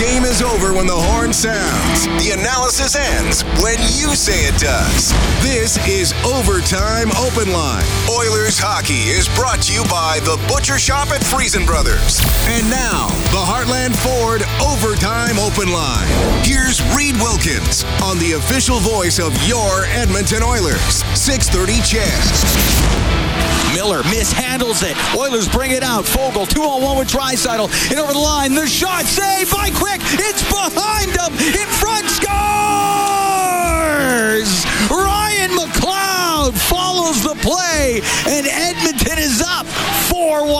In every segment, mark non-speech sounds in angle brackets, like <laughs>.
game is over when the horn sounds. The analysis ends when you say it does. This is Overtime Open Line. Oilers hockey is brought to you by The Butcher Shop at Friesen Brothers. And now, the Heartland Ford Overtime Open Line. Here's Reid Wilkins on the official voice of your Edmonton Oilers. 630 CHED. Miller mishandles it. Oilers bring it out. Foegele, two on one with Draisaitl. And over the line, the shot saved by Quick. It's behind him. In front, scores! Ryan McLeod follows the play, and Edmonton is up 4 1.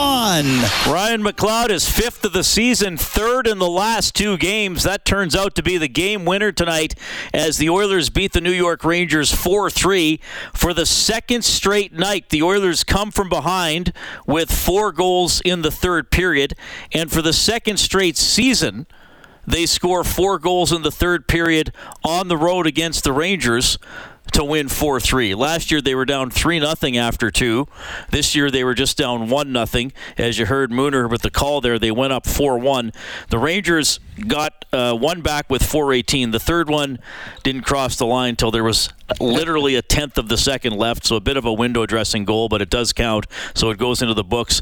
Ryan McLeod is fifth of the season, third in the last two games. That turns out to be the game winner tonight as the Oilers beat the New York Rangers 4 3. For the second straight night, the Oilers come from behind with four goals in the third period. And for the second straight season, they score four goals in the third period on the road against the Rangers to win 4-3. Last year they were down 3 nothing after 2. This year they were just down 1 nothing. As you heard Mooner with the call there, they went up 4-1. The Rangers got uh, one back with 418. The third one didn't cross the line until there was literally a tenth of the second left, so a bit of a window dressing goal, but it does count, so it goes into the books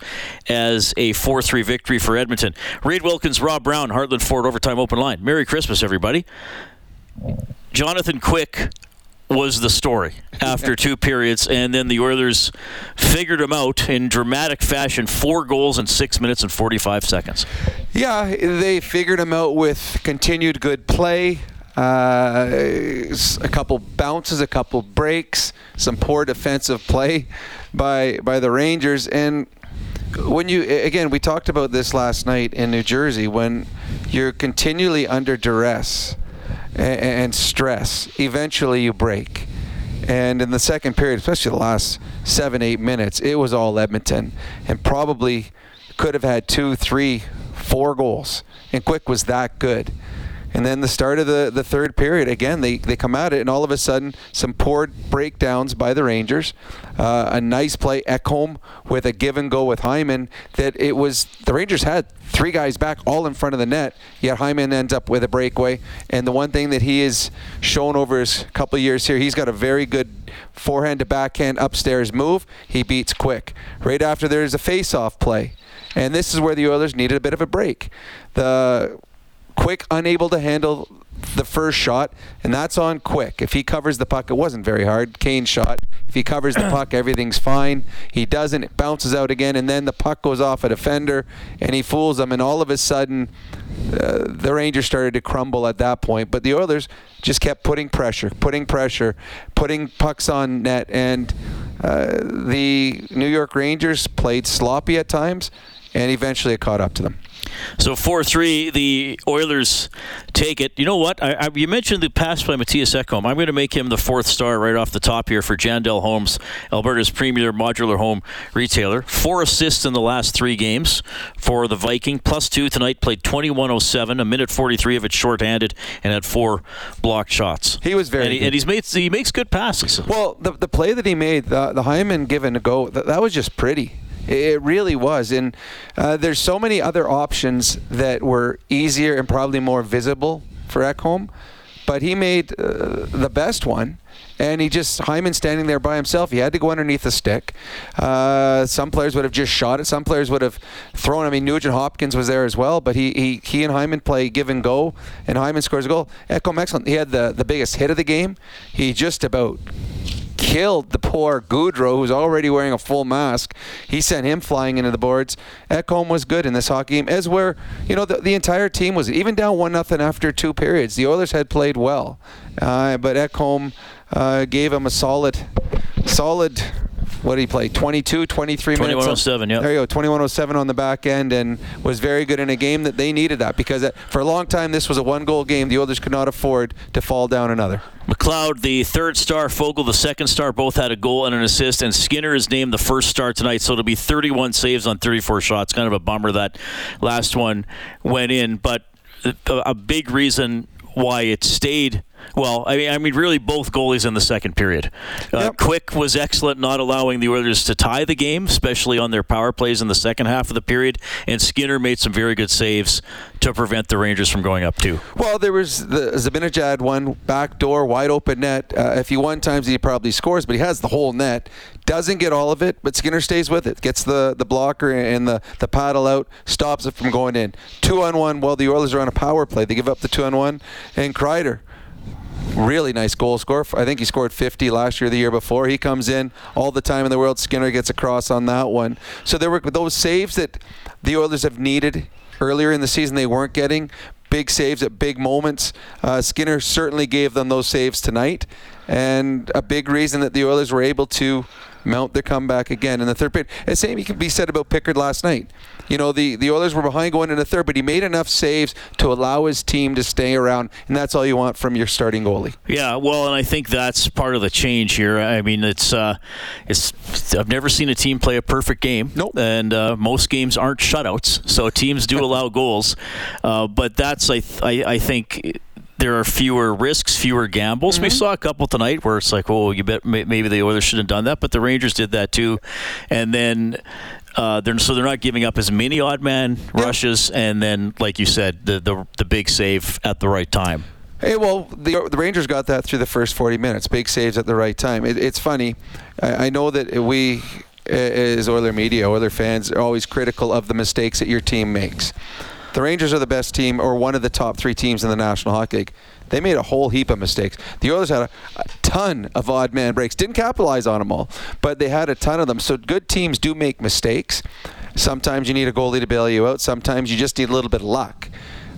as a 4-3 victory for Edmonton. Reid Wilkins, Rob Brown, Heartland Ford Overtime Open Line. Merry Christmas, everybody. Jonathan Quick was the story after two periods, and then the Oilers figured him out in dramatic fashion. Four goals in six minutes and 45 seconds. Yeah, they figured him out with continued good play. Uh, a couple bounces, a couple breaks, some poor defensive play by by the Rangers, and when you again we talked about this last night in New Jersey when you're continually under duress and, and stress, eventually you break. And in the second period, especially the last seven, eight minutes, it was all Edmonton and probably could have had two, three, four goals. And Quick was that good. And then the start of the, the third period, again, they, they come at it, and all of a sudden, some poor breakdowns by the Rangers. Uh, a nice play, Ekholm, with a give and go with Hyman. That it was, the Rangers had three guys back all in front of the net, yet Hyman ends up with a breakaway. And the one thing that he has shown over his couple years here, he's got a very good forehand to backhand upstairs move. He beats quick. Right after there's a face off play. And this is where the Oilers needed a bit of a break. The Quick unable to handle the first shot, and that's on Quick. If he covers the puck, it wasn't very hard. Kane shot. If he covers the <clears throat> puck, everything's fine. He doesn't. It bounces out again, and then the puck goes off a defender, and he fools them. And all of a sudden, uh, the Rangers started to crumble at that point. But the Oilers just kept putting pressure, putting pressure, putting pucks on net, and uh, the New York Rangers played sloppy at times, and eventually it caught up to them. So 4 3, the Oilers take it. You know what? I, I, you mentioned the pass by Mattias Ekholm. I'm going to make him the fourth star right off the top here for Jandel Homes, Alberta's premier modular home retailer. Four assists in the last three games for the Viking. Plus two tonight, played 21.07, a minute 43 of it shorthanded, and had four blocked shots. He was very and, he, and he's made he makes good passes. Well, the, the play that he made, the, the Hyman given a go, that, that was just pretty. It really was. And uh, there's so many other options that were easier and probably more visible for Ekholm. But he made uh, the best one. And he just, Hyman standing there by himself, he had to go underneath the stick. Uh, some players would have just shot it. Some players would have thrown. I mean, Nugent Hopkins was there as well, but he, he, he and Hyman play give and go, and Hyman scores a goal. Ekholm, excellent. He had the, the biggest hit of the game. He just about killed the poor Goodrow, who's already wearing a full mask. He sent him flying into the boards. Ekholm was good in this hockey game, as where you know the, the entire team was even down one nothing after two periods. The Oilers had played well, uh, but Ekholm uh, gave him a solid, solid what did he play? 22, 23 minutes. 2107, yeah. There you go, 2107 on the back end, and was very good in a game that they needed that because for a long time this was a one goal game. The Oilers could not afford to fall down another. McLeod, the third star, Foegele, the second star, both had a goal and an assist, and Skinner is named the first star tonight, so it'll be 31 saves on 34 shots. Kind of a bummer that last one went in, but a big reason why it stayed Well, I mean, I mean, really, both goalies in the second period. Uh, Yep. Quick was excellent, not allowing the Oilers to tie the game, especially on their power plays in the second half of the period. And Skinner made some very good saves to prevent the Rangers from going up two. Well, there was the Zibanejad one back door, wide open net. Uh, if he one times, he probably scores, but he has the whole net. Doesn't get all of it, but Skinner stays with it. Gets the, the blocker and the, the paddle out, stops it from going in. Two on one. Well, the Oilers are on a power play. They give up the two on one, and Kreider really nice goal score. I think he scored 50 last year, the year before. He comes in all the time in the world. Skinner gets across on that one. So there were those saves that the Oilers have needed earlier in the season. They weren't getting big saves at big moments. Uh, Skinner certainly gave them those saves tonight, and a big reason that the Oilers were able to mount their comeback again in the third period. The same can be said about Pickard last night. You know, the, the Oilers were behind going in the third, but he made enough saves to allow his team to stay around, and that's all you want from your starting goalie. Yeah, well, and I think that's part of the change here. I mean, it's uh, it's I've never seen a team play a perfect game. Nope. And uh, most games aren't shutouts, so teams do allow goals. Uh, but that's I, th- I I think. There are fewer risks, fewer gambles. We saw a couple tonight where it's like, oh, you bet maybe the Oilers should have done that, but the Rangers did that too. And then uh, they're so they're not giving up as many odd man rushes, and then like you said, the the, the big save at the right time. Hey, well, the, the Rangers got that through the first 40 minutes. Big saves at the right time. It, it's funny. I, I know that we, as Oiler media, Oiler fans, are always critical of the mistakes that your team makes. The Rangers are the best team, or one of the top three teams in the National Hockey League. They made a whole heap of mistakes. The Oilers had a, a ton of odd man breaks. Didn't capitalize on them all, but they had a ton of them. So good teams do make mistakes. Sometimes you need a goalie to bail you out. Sometimes you just need a little bit of luck.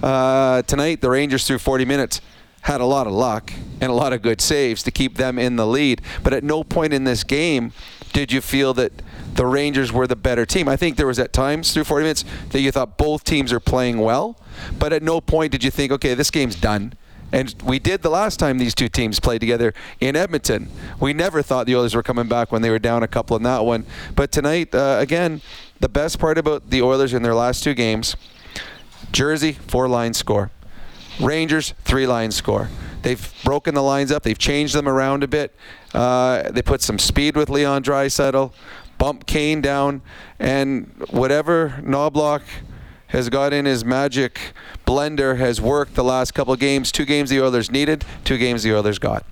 Uh, tonight, the Rangers through 40 minutes had a lot of luck and a lot of good saves to keep them in the lead. But at no point in this game did you feel that the Rangers were the better team. I think there was at times through 40 minutes that you thought both teams are playing well, but at no point did you think, okay, this game's done. And we did the last time these two teams played together in Edmonton. We never thought the Oilers were coming back when they were down a couple in that one. But tonight, uh, again, the best part about the Oilers in their last two games Jersey, four line score. Rangers, three line score. They've broken the lines up. They've changed them around a bit. Uh, they put some speed with Leon Draisaitl, bump Kane down, and whatever Knoblauch has got in his magic blender has worked the last couple games. Two games the Oilers needed, two games the Oilers got.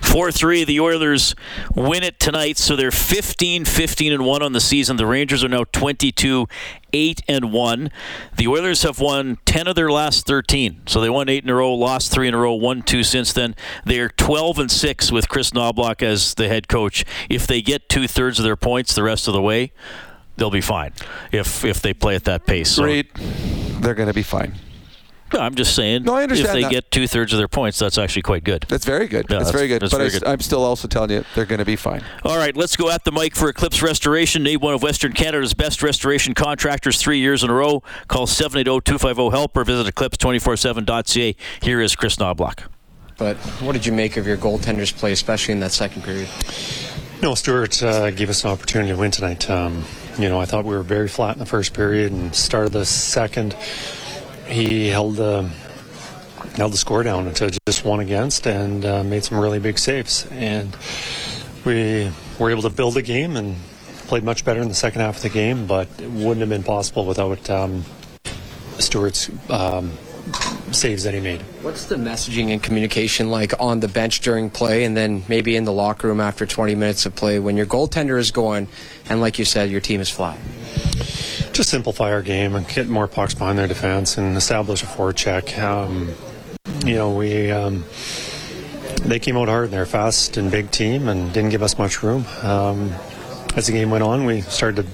4 3. The Oilers win it tonight, so they're 15 15 and 1 on the season. The Rangers are now 22 8 and 1. The Oilers have won 10 of their last 13. So they won 8 in a row, lost 3 in a row, won 2 since then. They are 12 and 6 with Chris Knoblauch as the head coach. If they get two thirds of their points the rest of the way, they'll be fine if if they play at that pace. So, they're going to be fine. No, I'm just saying. No, I understand If they that. get two thirds of their points, that's actually quite good. That's very good. Yeah, that's, that's- very good. that's but very I, good. am still also telling you they're going to be fine. All right, let's go at the mic for Eclipse Restoration. Name one of Western Canada's best restoration contractors three years in a row. Call 780-250-HELP or visit eclipse247.ca. Here is Chris Knoblauch. But what did you make of your goaltender's play, especially in that second period? No, Stuart uh, gave us an opportunity to win tonight. Um, you know, I thought we were very flat in the first period and started the second. He held the held the score down to just one against and uh, made some really big saves. And we were able to build a game and played much better in the second half of the game. But it wouldn't have been possible without um, Stuart's um, saves that he made. What's the messaging and communication like on the bench during play and then maybe in the locker room after 20 minutes of play when your goaltender is going and, like you said, your team is flat? Just simplify our game and get more pucks behind their defense and establish a forward check. Um, you know, we um, they came out hard. They're fast and big team and didn't give us much room. Um, as the game went on, we started to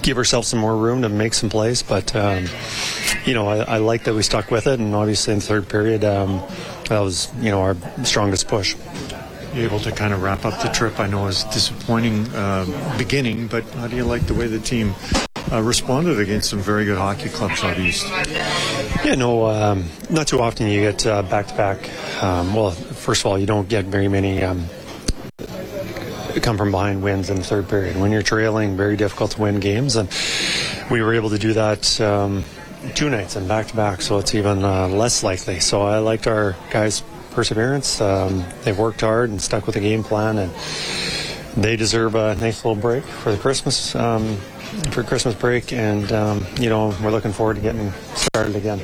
give ourselves some more room to make some plays. But um, you know, I, I like that we stuck with it, and obviously in the third period, um, that was you know our strongest push. Able to kind of wrap up the trip. I know it was disappointing uh, beginning, but how do you like the way the team uh, responded against some very good hockey clubs out east? Yeah, no, um, not too often you get uh, back-to-back. Um, well, first of all, you don't get very many um, come from behind wins in the third period. When you're trailing, very difficult to win games, and we were able to do that um, two nights and back-to-back, so it's even uh, less likely. So I liked our guys perseverance. Um, they've worked hard and stuck with the game plan, and they deserve a nice little break for the Christmas um, for Christmas break. And um, you know, we're looking forward to getting started again.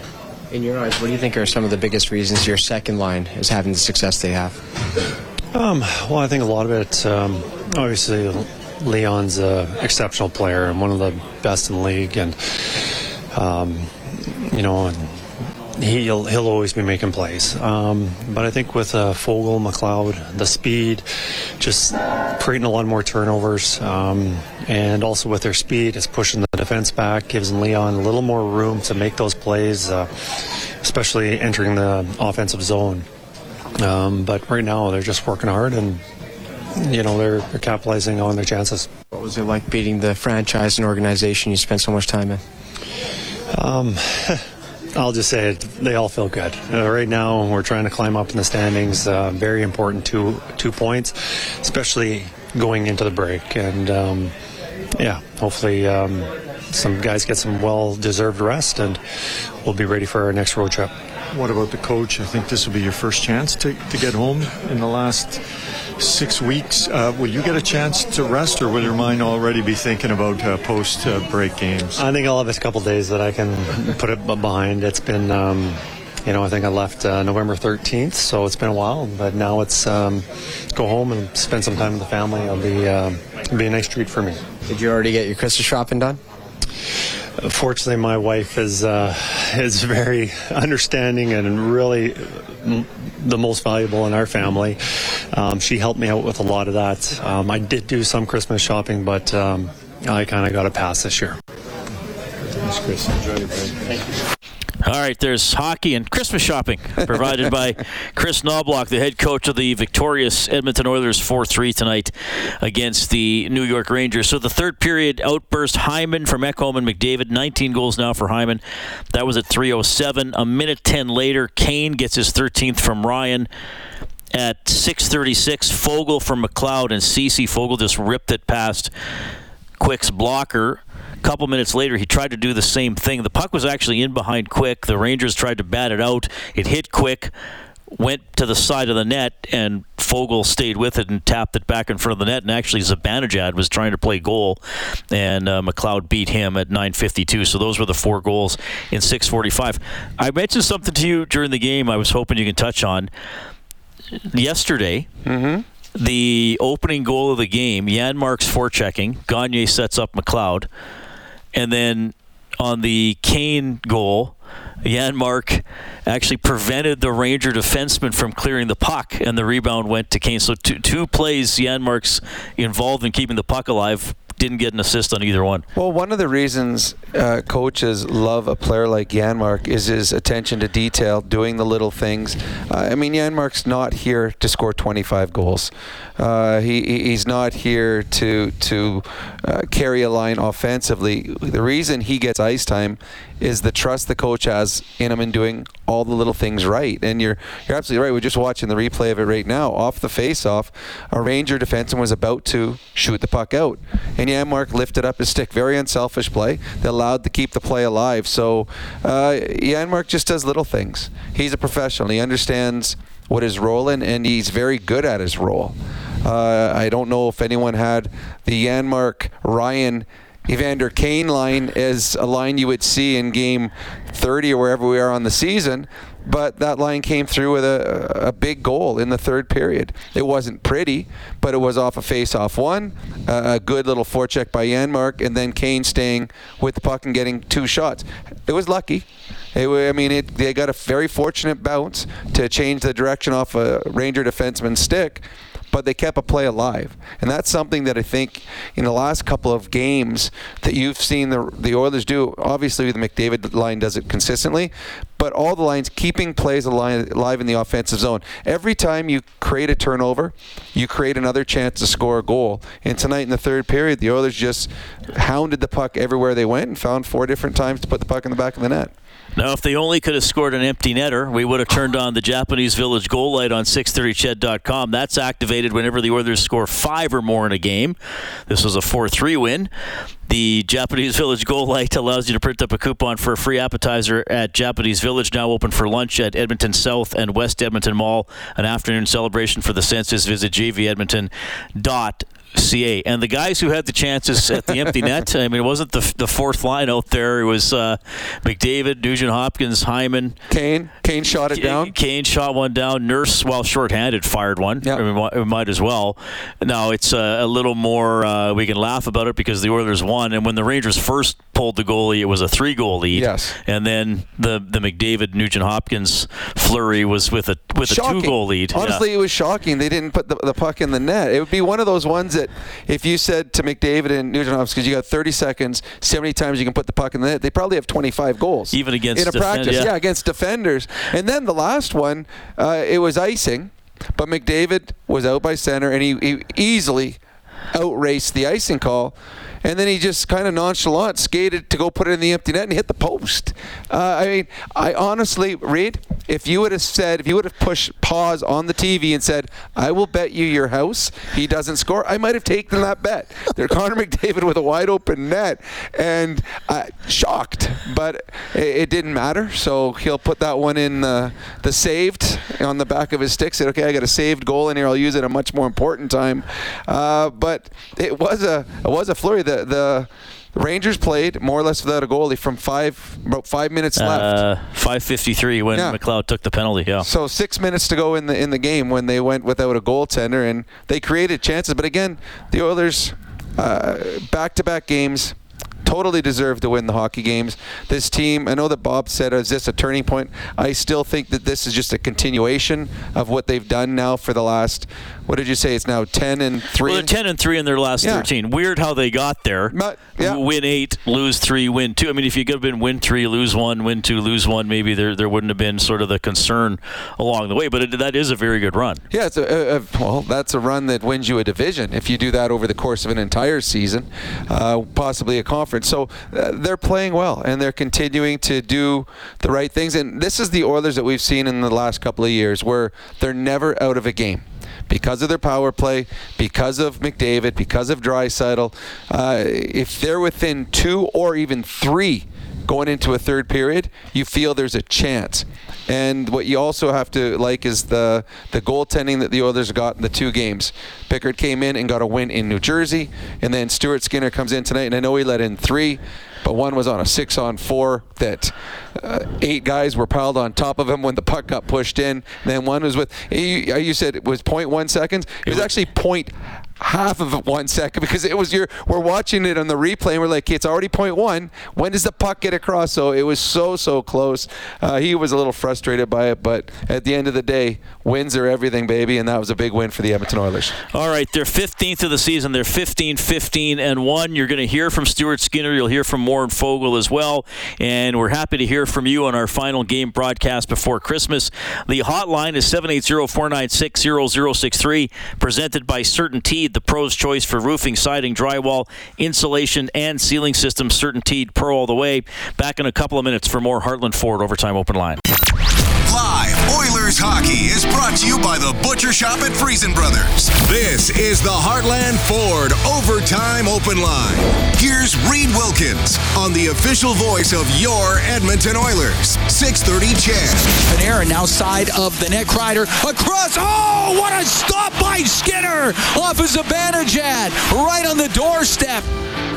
In your eyes, what do you think are some of the biggest reasons your second line is having the success they have? Um, well, I think a lot of it, um, obviously, Leon's an exceptional player and one of the best in the league, and um, you know, he'll he'll always be making plays. Um, but I think with uh, Foegele, McLeod, the speed, just creating a lot more turnovers, um, and also with their speed, it's pushing the defense back, gives Leon a little more room to make those plays, uh, especially entering the offensive zone. Um, but right now, they're just working hard and. You know they're, they're capitalizing on their chances. What was it like beating the franchise and organization you spent so much time in? Um, <laughs> I'll just say it, they all feel good. Uh, right now, we're trying to climb up in the standings. Uh, very important two two points, especially going into the break. And um, yeah, hopefully um, some guys get some well-deserved rest, and we'll be ready for our next road trip. What about the coach? I think this will be your first chance to, to get home in the last six weeks. Uh, will you get a chance to rest, or will your mind already be thinking about uh, post uh, break games? I think I'll have a couple days that I can put it behind. It's been. Um, you know, I think I left uh, November 13th, so it's been a while. But now it's um, go home and spend some time with the family. It'll be uh, it'll be a nice treat for me. Did you already get your Christmas shopping done? Fortunately, my wife is uh, is very understanding and really the most valuable in our family. Um, she helped me out with a lot of that. Um, I did do some Christmas shopping, but um, I kind of got a pass this year. Thanks, Chris. Enjoy. Thank you. All right, there's hockey and Christmas shopping provided by <laughs> Chris Knoblauch, the head coach of the victorious Edmonton Oilers 4 3 tonight against the New York Rangers. So the third period outburst Hyman from Ekholm and McDavid, 19 goals now for Hyman. That was at 3.07. A minute 10 later, Kane gets his 13th from Ryan at 6:36. Foegele from McLeod and CC Foegele just ripped it past Quick's blocker couple minutes later, he tried to do the same thing. The puck was actually in behind Quick. The Rangers tried to bat it out. It hit Quick, went to the side of the net, and Foegele stayed with it and tapped it back in front of the net. And actually, Zibanejad was trying to play goal, and uh, McLeod beat him at 9:52. So those were the four goals in 6:45. I mentioned something to you during the game. I was hoping you can touch on yesterday. Mm-hmm the opening goal of the game, Janmark's forechecking. Gagner sets up McLeod. And then on the Kane goal, Janmark actually prevented the Ranger defenseman from clearing the puck, and the rebound went to Kane. So two, two plays Janmark's involved in keeping the puck alive didn't get an assist on either one. Well, one of the reasons uh, coaches love a player like Janmark is his attention to detail, doing the little things. Uh, I mean, Janmark's not here to score 25 goals. Uh, he, he's not here to to uh, carry a line offensively. The reason he gets ice time is the trust the coach has in him in doing all the little things right. And you're you're absolutely right. We're just watching the replay of it right now. Off the face-off, a Ranger defenseman was about to shoot the puck out, and Janmark lifted up his stick. Very unselfish play that allowed to keep the play alive. So uh, Janmark just does little things. He's a professional. He understands what his role in, and he's very good at his role. Uh, I don't know if anyone had the Janmark Ryan Evander Kane line as a line you would see in game 30 or wherever we are on the season, but that line came through with a, a big goal in the third period. It wasn't pretty, but it was off a face-off one, a good little forecheck by Janmark, and then Kane staying with the puck and getting two shots. It was lucky. It, I mean, it, they got a very fortunate bounce to change the direction off a Ranger defenseman's stick but they kept a play alive. And that's something that I think in the last couple of games that you've seen the, the Oilers do. Obviously, the McDavid line does it consistently, but all the lines keeping plays alive in the offensive zone. Every time you create a turnover, you create another chance to score a goal. And tonight in the third period, the Oilers just hounded the puck everywhere they went and found four different times to put the puck in the back of the net. Now, if they only could have scored an empty netter, we would have turned on the Japanese Village goal light on 630ched.com. That's activated whenever the Oilers score five or more in a game. This was a 4 3 win. The Japanese Village Goal Light allows you to print up a coupon for a free appetizer at Japanese Village, now open for lunch at Edmonton South and West Edmonton Mall. An afternoon celebration for the senses. Visit jvedmonton.ca. And the guys who had the chances at the empty <laughs> net, I mean, it wasn't the, the fourth line out there. It was uh, McDavid, Nugent Hopkins, Hyman. Kane. Kane shot it down. Kane shot one down. Nurse, while shorthanded, fired one. Yep. I mean, we might as well. Now, it's uh, a little more, uh, we can laugh about it because the Oilers won. And when the Rangers first pulled the goalie, it was a three goal lead. Yes. And then the, the McDavid, Nugent Hopkins flurry was with a with a two goal lead. Yeah. Honestly, it was shocking. They didn't put the, the puck in the net. It would be one of those ones that if you said to McDavid and Nugent because you got 30 seconds, 70 times you can put the puck in the net, they probably have 25 goals. Even against in a defend- practice, yeah. yeah. against defenders. And then the last one, uh, it was icing, but McDavid was out by center and he, he easily outraced the icing call. And then he just kind of nonchalant skated to go put it in the empty net and hit the post. Uh, I mean, I honestly, Reid, if you would have said, if you would have pushed pause on the TV and said, I will bet you your house he doesn't score, I might have taken that bet. <laughs> They're Connor McDavid with a wide open net and uh, shocked, but it, it didn't matter. So he'll put that one in the, the saved on the back of his stick. Said, okay, I got a saved goal in here. I'll use it at a much more important time. Uh, but it was a it was a flurry. The the Rangers played more or less without a goalie from five about five minutes left. Uh, 553 when Yeah. McLeod took the penalty. Yeah. So six minutes to go in the in the game when they went without a goaltender and they created chances. But again, the Oilers back to back games totally deserve to win the hockey games. This team, I know that Bob said, is this a turning point? I still think that this is just a continuation of what they've done now for the last. What did you say? It's now ten and three. Well, they're 10 and 3 in their last Yeah. 13. Weird how they got there. But- yeah. Win 8, lose 3, win 2. I mean, if you could have been win 3, lose 1, win 2, lose 1, maybe there, there wouldn't have been sort of the concern along the way. But it, that is a very good run. Yeah, it's a, a, a well, that's a run that wins you a division if you do that over the course of an entire season, uh, possibly a conference. So uh, they're playing well and they're continuing to do the right things. And this is the Oilers that we've seen in the last couple of years, where they're never out of a game. Because of their power play, because of McDavid, because of Draisaitl, uh, if they're within two or even three going into a third period, you feel there's a chance. And what you also have to like is the the goaltending that the Oilers got in the two games. Pickard came in and got a win in New Jersey, and then Stuart Skinner comes in tonight, and I know he let in three, but one was on a six on four that uh, eight guys were piled on top of him when the puck got pushed in. Then one was with you, you said it was 0.1 seconds. It was actually point half of one second because it was your we're watching it on the replay and we're like it's already point one when does the puck get across so it was so so close uh, he was a little frustrated by it but at the end of the day wins are everything baby and that was a big win for the Edmonton Oilers All right, they're 15th of the season. They're 15, 15, and 1. You're going to hear from Stuart Skinner. You'll hear from Warren Foegele as well. And we're happy to hear from you on our final game broadcast before Christmas. The hotline is 780 496 0063, presented by The pro's choice for roofing, siding, drywall, insulation, and ceiling systems. Certainteed Pro all the way. Back in a couple of minutes for more Heartland Ford Overtime Open Line. Live Oilers hockey is brought to you by the Butcher Shop at Friesen Brothers. This is the Heartland Ford Overtime Open Line. Here's Reid Wilkins on the official voice of your Edmonton Oilers. 630 CHED. Panarin now side of the net. Kreider across. Oh, what a stop by Skinner off of Zibanejad right on the doorstep.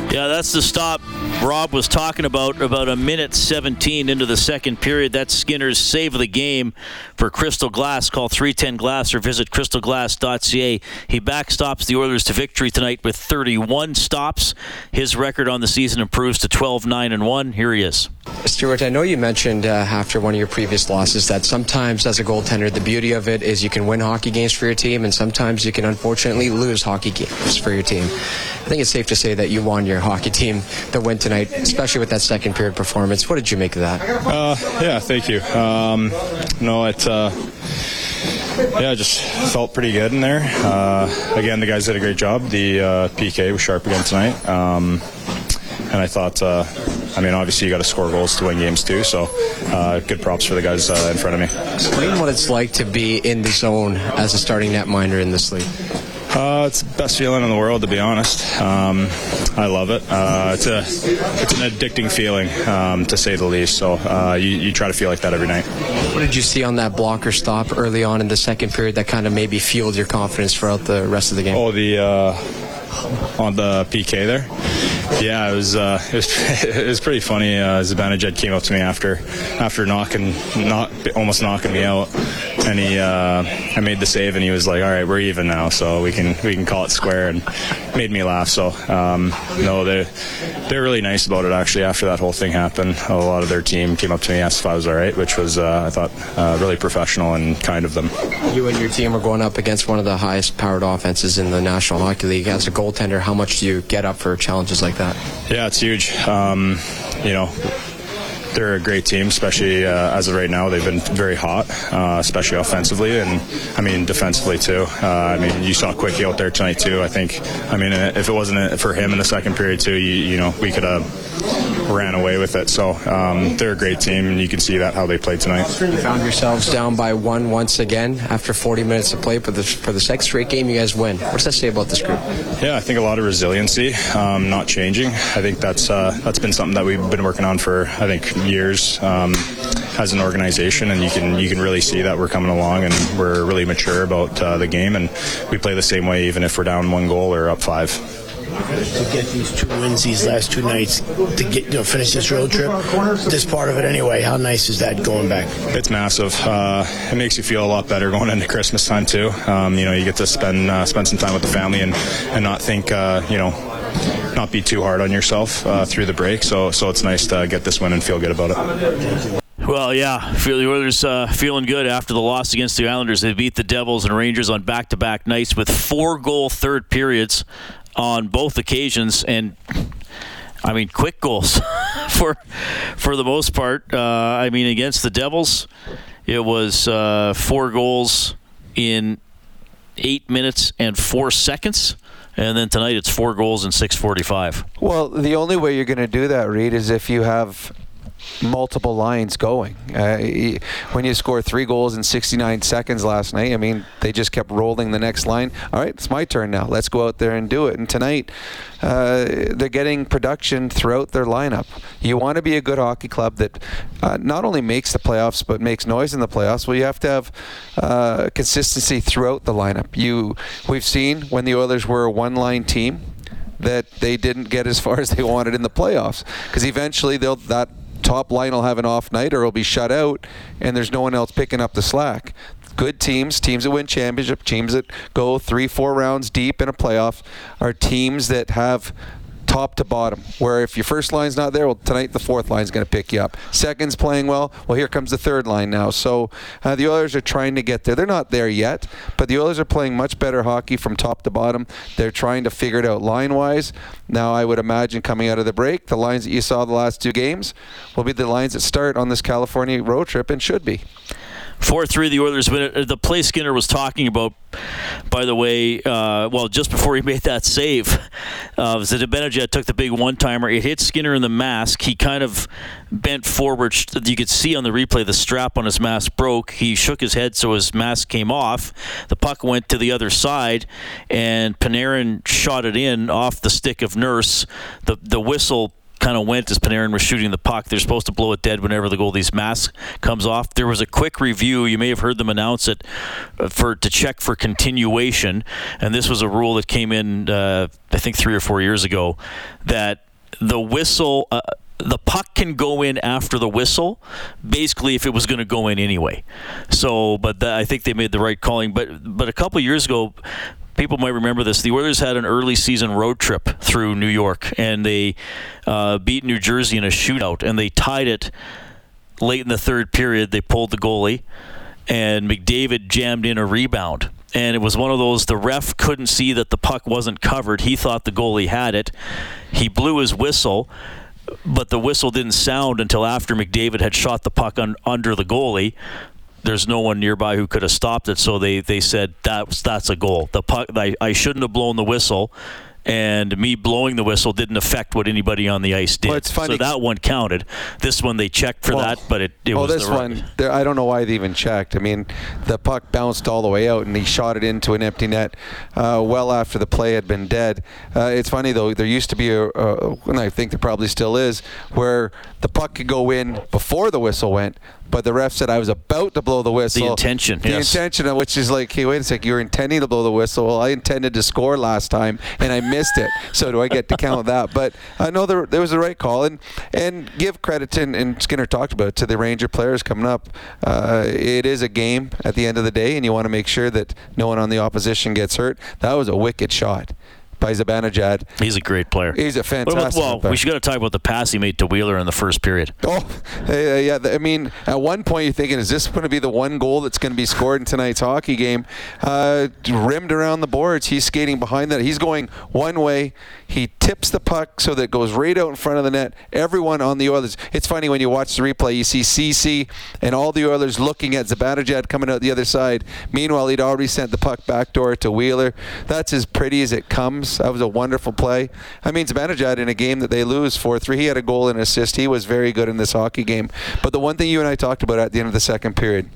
Yeah, that's the stop Rob was talking about about a minute 17 into the second period. That's Skinner's save of the game for Crystal Glass. Call 310 Glass or visit crystalglass.ca. He backstops the Oilers to victory tonight with 31 stops. His record on the season improves to 12 9 and 1. Here he is. Stuart, I know you mentioned uh, after one of your previous losses that sometimes as a goaltender, the beauty of it is you can win hockey games for your team, and sometimes you can unfortunately lose hockey games for your team. I think it's safe to say that you won your hockey team the win tonight, especially with that second period performance. What did you make of that? Uh, yeah, thank you. Um, no, it. Uh, yeah, just felt pretty good in there. Uh, again, the guys did a great job. The uh, PK was sharp again tonight, um, and I thought uh, I mean, obviously you got to score goals to win games too. So uh, good props for the guys uh, in front of me. Explain what it's like to be in the zone as a starting netminder in this league. Uh, it's the best feeling in the world, to be honest. Um, I love it. Uh, it's a it's an addicting feeling, um, to say the least. So uh, you, you try to feel like that every night. What did you see on that blocker stop early on in the second period that kind of maybe fueled your confidence throughout the rest of the game? Oh, the uh, on the PK there. Yeah, it was uh, <laughs> it was, it was pretty funny. Uh, Zibanejad came up to me after after knocking knock, almost knocking me out, and he uh, I made the save, and he was like, "All right, we're even now, so we can we can call it square," and made me laugh. So um, no, they they're really nice about it. Actually, after that whole thing happened, a lot of their team came up to me, asked if I was all right, which was uh, I thought uh, really professional and kind of them. You and your team are going up against one of the highest powered offenses in the National Hockey League. As a goaltender, how much do you get up for challenges like that? Yeah, it's huge. Um, you know, they're a great team, especially uh, as of right now. They've been very hot, uh, especially offensively, and I mean defensively too. Uh, I mean, you saw Quickie out there tonight too. I think. I mean, if it wasn't for him in the second period too, you, you know, we could have ran away with it. So um, they're a great team, and you can see that how they played tonight. You found yourselves down by one once again after 40 minutes of play, but the, for the second straight game, you guys win. What does that say about this group? Yeah, I think a lot of resiliency, um, not changing. I think that's uh, that's been something that we've been working on for I think years um, as an organization, and you can you can really see that we're coming along and we're really mature about uh, the game, and we play the same way even if we're down one goal or up five to get these two wins these last two nights to get you know finish this road trip. This part of it anyway. How nice is that going back? It's massive. Uh, it makes you feel a lot better going into Christmas time too. Um, you know, you get to spend uh, spend some time with the family and and not think uh, you know not be too hard on yourself uh, through the break. So so it's nice to get this win and feel good about it. Well, yeah, feel the Oilers uh, feeling good after the loss against the Islanders. They beat the Devils and Rangers on back-to-back nights with four-goal third periods on both occasions, and I mean, quick goals <laughs> for for the most part. Uh, I mean, against the Devils, it was uh, four goals in eight minutes and four seconds. And then tonight it's four goals in 6:45. Well, the only way you're going to do that, Reid, is if you have multiple lines going. Uh, when you score three goals in 69 seconds last night, I mean, they just kept rolling the next line. All right, it's my turn now. Let's go out there and do it. And tonight, uh, they're getting production throughout their lineup. You want to be a good hockey club that uh, not only makes the playoffs but makes noise in the playoffs. Well, you have to have uh, consistency throughout the lineup. You, we've seen when the Oilers were a one-line team that they didn't get as far as they wanted in the playoffs because eventually they'll that top line will have an off night or it'll be shut out and there's no one else picking up the slack. Good teams, teams that win championship, teams that go three, four rounds deep in a playoff, are teams that have top to bottom. Where if your first line's not there, well, tonight the fourth line's going to pick you up. Second's playing well. Well, here comes the third line now. So uh, the Oilers are trying to get there. They're not there yet, but the Oilers are playing much better hockey from top to bottom. They're trying to figure it out line wise. Now, I would imagine coming out of the break, the lines that you saw the last two games will be the lines that start on this California road trip and should be. Four three, the Oilers win it. The play Skinner was talking about, by the way, uh, well, just before he <laughs> made that save, uh, Zibanejad took the big one timer. It hit Skinner in the mask. He kind of bent forward. You could see on the replay the strap on his mask broke. He shook his head so his mask came off. The puck went to the other side, and Panarin shot it in off the stick of Nurse. The the whistle kind of went as Panarin was shooting the puck. They're supposed to blow it dead whenever the goalie's mask comes off. There was a quick review. You may have heard them announce it uh, for to check for continuation, and this was a rule that came in, uh, I think, three or four years ago, that the whistle. Uh, the puck can go in after the whistle, basically if it was going to go in anyway. So, but the, I think they made the right calling. But but a couple years ago, people might remember this. The Oilers had an early season road trip through New York, and they uh, beat New Jersey in a shootout, and they tied it late in the third period. They pulled the goalie, and McDavid jammed in a rebound. And it was one of those, the ref couldn't see that the puck wasn't covered. He thought the goalie had it. He blew his whistle, but the whistle didn't sound until after McDavid had shot the puck un- under the goalie there's no one nearby who could have stopped it. So they, they said that that's a goal. The puck I, I shouldn't have blown the whistle, and me blowing the whistle didn't affect what anybody on the ice did. Well, it's funny- So that one counted. This one they checked for Well- that, but it, it oh, was this the one, there, I don't know why they even checked. I mean, the puck bounced all the way out, and he shot it into an empty net uh, well after the play had been dead. Uh, it's funny though. There used to be a, a, and I think there probably still is, where the puck could go in before the whistle went. But the ref said I was about to blow the whistle. The intention, The yes. intention, which is like, hey, wait a sec, you were intending to blow the whistle. Well, I intended to score last time, and I missed it. So do I get to count that? But I know there, there was the right call, and and give credit to, and Skinner talked about it, to the Ranger players coming up. Uh, it is a game at the end of the day, and you want to make sure that no one on the opposition gets hurt. That was a wicked shot by Zibanejad. He's a great player. He's a What about- fantastic. well, player. we should got to talk about the pass he made to Wheeler in the first period. Oh, <laughs> yeah. I mean, at one point you're thinking, is this going to be the one goal that's going to be scored in tonight's hockey game? Uh, rimmed around the boards. He's skating behind that. He's going one way. He tips the puck so that it goes right out in front of the net. Everyone on the Oilers. It's funny when you watch the replay, you see CC and all the Oilers looking at Zibanejad coming out the other side. Meanwhile, he'd already sent the puck back door to Wheeler. That's as pretty as it comes. That was a wonderful play. I mean, Zibanejad in a game that they lose 4-3, he had a goal and assist. He was very good in this hockey game. But the one thing you and I talked about at the end of the second period,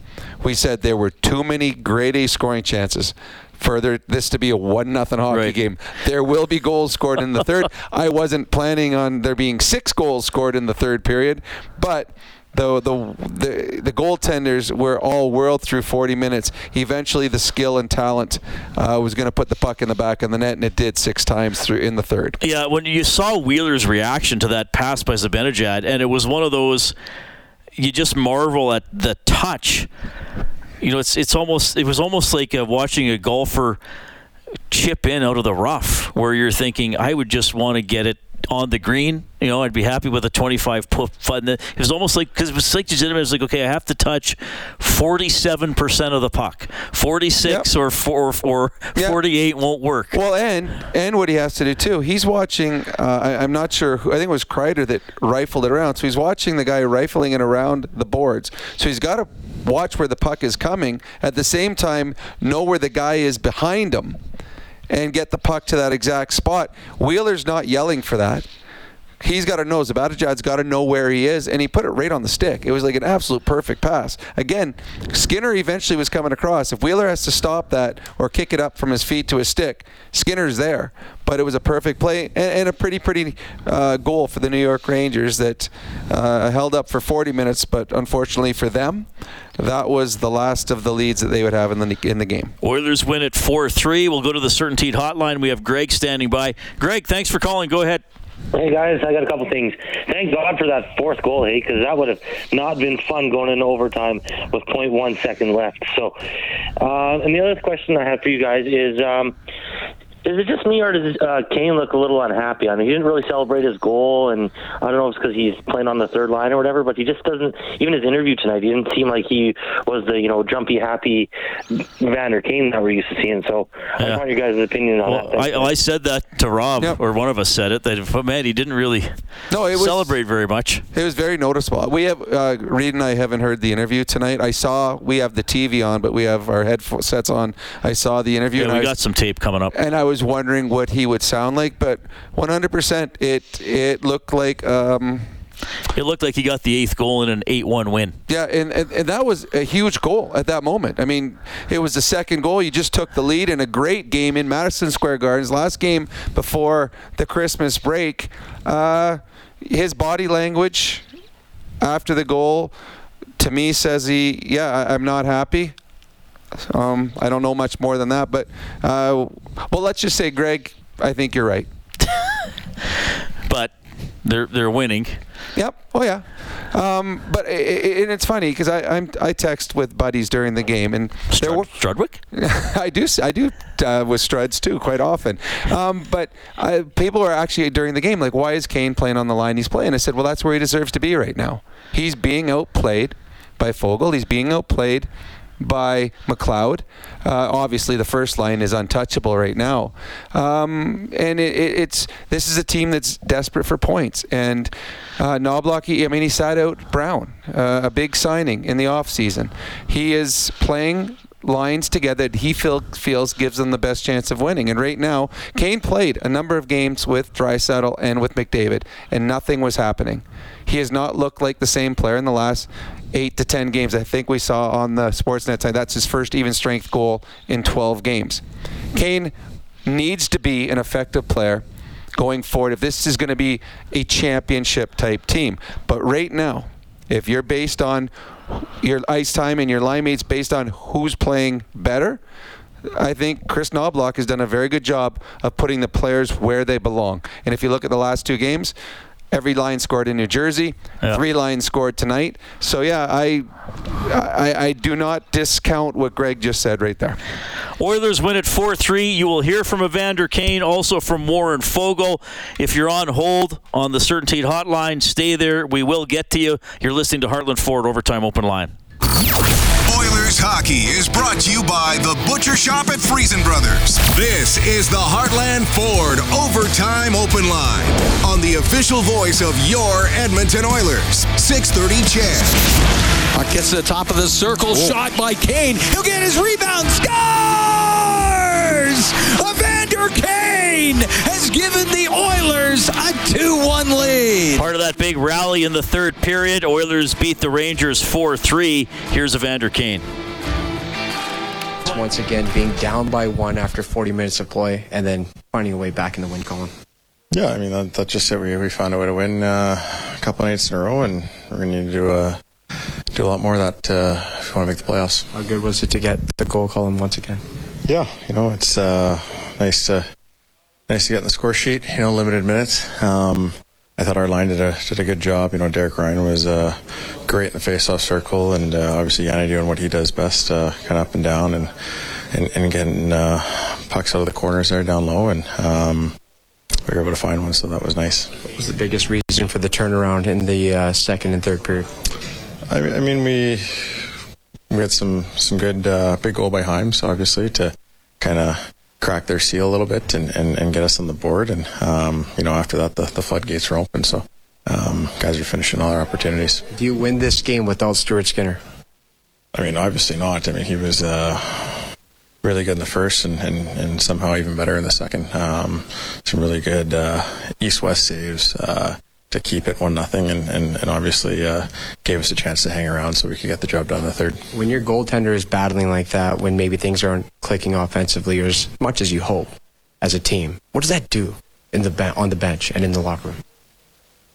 we said there were too many grade A scoring chances for there, this to be a one nothing hockey Right. game. There will be goals scored in the third. <laughs> I wasn't planning on there being six goals scored in the third period, but the the the, the goaltenders were all whirled through 40 minutes. Eventually, the skill and talent uh, was going to put the puck in the back of the net, and it did six times through in the third. Yeah, when you saw Wheeler's reaction to that pass by Zibanejad, and it was one of those, you just marvel at the touch. You know, it's it's almost it was almost like uh, watching a golfer chip in out of the rough, where you're thinking, I would just want to get it on the green. You know, I'd be happy with a 25 foot. It was almost like because it was like legitimate. It was like, okay, I have to touch 47 percent of the puck. 46 Yep. or four or Yeah. 48 won't work. Well, and and what he has to do too, he's watching. Uh, I, I'm not sure. Who, I think it was Kreider that rifled it around. So he's watching the guy rifling it around the boards. So he's got to watch where the puck is coming. At the same time, know where the guy is behind him, and get the puck to that exact spot. Wheeler's not yelling for that. He's got to know. Zibanejad's got to know where he is, and he put it right on the stick. It was like an absolute perfect pass. Again, Skinner eventually was coming across. If Wheeler has to stop that or kick it up from his feet to his stick, Skinner's there. But it was a perfect play and, and a pretty, pretty uh, goal for the New York Rangers that uh, held up for 40 minutes. But unfortunately for them, that was the last of the leads that they would have in the in the game. Oilers win at 4 3. We'll go to the CertainTeed hotline. We have Greg standing by. Greg, thanks for calling. Go ahead. Hey guys, I got a couple things. Thank God for that fourth goal, hey, because that would have not been fun going into overtime with 0.1 second left. So, uh, and the other question I have for you guys is, um, is it just me or does uh, Kane look a little unhappy? I mean, he didn't really celebrate his goal, and I don't know if it's because he's playing on the third line or whatever, but he just doesn't. Even his interview tonight, he didn't seem like he was the you know jumpy, happy Vander Kane that we're used to seeing. So, I Yeah. just want your guys' opinion on Well, that. I, I said that to Rob, Yep. or one of us said it, that but man, he didn't really No, it was celebrate very much. It was very noticeable. We have uh, Reid and I haven't heard the interview tonight. I saw we have the TV on, but we have our headsets on. I saw the interview, Yeah, and, we I got was, some tape coming up. and I was wondering what he would sound like. But 100%, it it looked like. Um, It looked like he got the eighth goal in an 8 1 win. yeah, and, and, and that was a huge goal at that moment. I mean, it was the second goal. You just took the lead in a great game in Madison Square Gardens. Last game before the Christmas break. Uh, his body language after the goal to me says he, yeah, I'm not happy. Um, I don't know much more than that, but uh, well, let's just say, Greg, I think you're right. <laughs> But they're they're winning. Yep. Oh yeah. Um, but i i and it's funny because I I'm, I text with buddies during the game, and there were Strudwick? <laughs> I do. I do uh, with Struds too, quite often. Um, but uh, people are actually during the game like, "Why is Kane playing on the line he's playing?" I said, "Well, that's where he deserves to be right now. He's being outplayed by Foegele. He's being outplayed." By McLeod. Uh, obviously, the first line is untouchable right now, um, and it, it, it's this is a team that's desperate for points. And uh, Knoblauch, I mean, he sat out Brown, uh, a big signing in the offseason. He is playing lines together that he feel, feels gives them the best chance of winning. And right now, Kane played a number of games with Draisaitl and with McDavid, and nothing was happening. He has not looked like the same player in the last eight to ten games. I think we saw on the Sportsnet side that's his first even strength goal in 12 games. Kane needs to be an effective player going forward if this is going to be a championship type team. But right now, if you're based on your ice time and your line mates based on who's playing better, I think Chris Knoblauch has done a very good job of putting the players where they belong. And if you look at the last two games, every line scored in New Jersey, yeah. three lines scored tonight. So yeah, I, I I do not discount what Greg just said right there. Oilers win at 4-3. You will hear from Evander Kane, also from Warren Foegele. If you're on hold on the CertainTeed hotline, stay there. We will get to you. You're listening to Heartland Ford Overtime Open Line. Oilers hockey is brought to you by the Butcher Shop at Freson Brothers. This is the Heartland Ford Overtime Open Line on the official voice of your Edmonton Oilers. 630 CHED. Puck gets to the top of the circle. Whoa. Shot by Kane. He'll get his rebound. Scores! Evander Kane has given the Oilers a 2-1 lead. Part of that big rally in the third period. Oilers beat the Rangers 4-3. Here's Evander Kane. Once again, being down by one after 40 minutes of play, and then finding a way back in the win column. Yeah, I mean that, that's just it. We, we found a way to win uh, a couple nights in a row, and we're going to need to do a do a lot more of that uh, if we want to make the playoffs. How good was it to get the goal column once again? Yeah, you know it's uh, nice to nice to get in the score sheet. You know, limited minutes. Um, I thought our line did a did a good job. You know, Derek Ryan was uh, great in the face-off circle, and uh, obviously Yanni doing what he does best, uh, kind of up and down, and and, and getting uh, pucks out of the corners there down low, and um, we were able to find one, so that was nice. What was the biggest reason for the turnaround in the uh, second and third period? I mean, I mean we we had some some good uh, big goal by Hyams, obviously, to kind of crack their seal a little bit and, and, and get us on the board. And, um, you know, after that, the, the floodgates are open. So um, guys are finishing all their opportunities. Do you win this game without Stuart Skinner? I mean, obviously not. I mean, he was uh, really good in the first and, and, and somehow even better in the second. Um, some really good uh, east west saves. Uh, to keep it one nothing, and, and, and obviously uh, gave us a chance to hang around so we could get the job done in the third. When your goaltender is battling like that, when maybe things aren't clicking offensively or as much as you hope as a team, what does that do in the on the bench and in the locker room?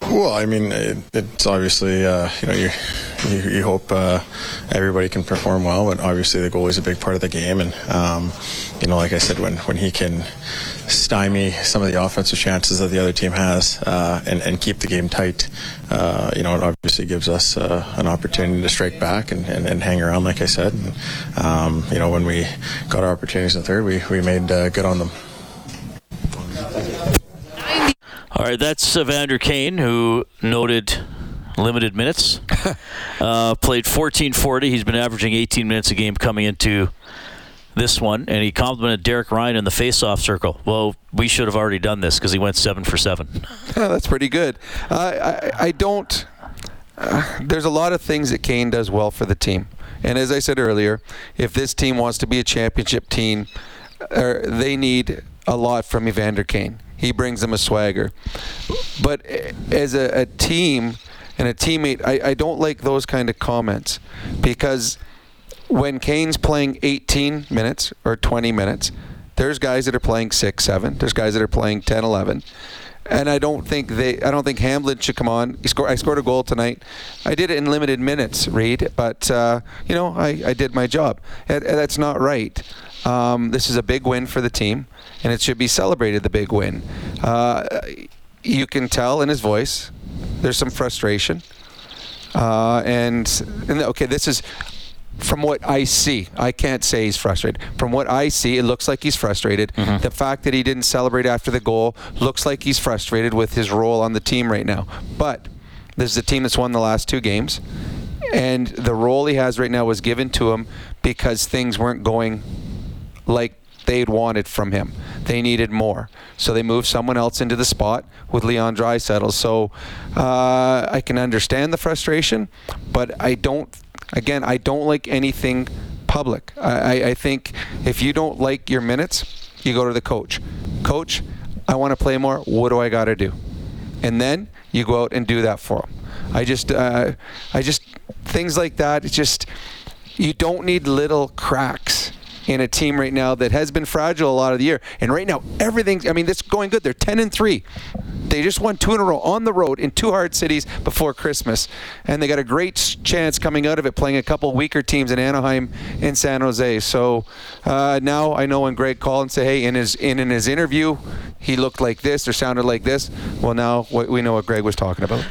Well, I mean, it, it's obviously uh, you know you you, you hope uh, everybody can perform well, but obviously the goalie is a big part of the game, and um, you know, like I said, when when he can stymie some of the offensive chances that the other team has uh, and, and keep the game tight, uh, you know, it obviously gives us uh, an opportunity to strike back and, and, and, hang around, like I said. And, um, you know, when we got our opportunities in the third, we, we made uh, good on them. All right, that's Evander Kane, who noted limited minutes. <laughs> uh, played 1440. He's been averaging 18 minutes a game coming into this one, and he complimented Derek Ryan in the face-off circle. Well, we should have already done this because he went seven for seven. <laughs> That's pretty good. Uh, I, I don't. Uh, there's a lot of things that Kane does well for the team, and as I said earlier, if this team wants to be a championship team, uh, they need a lot from Evander Kane. He brings them a swagger. But as a, a team and a teammate, I, I don't like those kind of comments because when Kane's playing 18 minutes or 20 minutes, there's guys that are playing 6, 7. There's guys that are playing 10, 11 and I don't think they. I don't think Hamblin should come on. Scored. I scored a goal tonight. I did it in limited minutes, Reid. But uh, you know, I, I did my job. And, and that's not right. Um, this is a big win for the team, and it should be celebrated. The big win. Uh, you can tell in his voice. There's some frustration. Uh, and, and okay, this is from what I see, I can't say he's frustrated. From what I see, it looks like he's frustrated. Mm-hmm. The fact that he didn't celebrate after the goal looks like he's frustrated with his role on the team right now. But this is a team that's won the last two games, and the role he has right now was given to him because things weren't going like they'd wanted from him. They needed more. So they moved someone else into the spot with Leon Draisaitl. So uh, I can understand the frustration, but I don't, again, I don't like anything public. I, I, think if you don't like your minutes, you go to the coach. Coach, I want to play more. What do I got to do? And then you go out and do that for them. I just, uh, I just things like that. It's just you don't need little cracks in a team right now that has been fragile a lot of the year. And right now, everything's, I mean, this going good. They're 10 and 3. They just won two in a row on the road in two hard cities before Christmas. And they got a great chance coming out of it playing a couple weaker teams in Anaheim and San Jose. So uh, now I know when Greg called and said, hey, in his, in, in his interview, he looked like this or sounded like this. Well, now we know what Greg was talking about.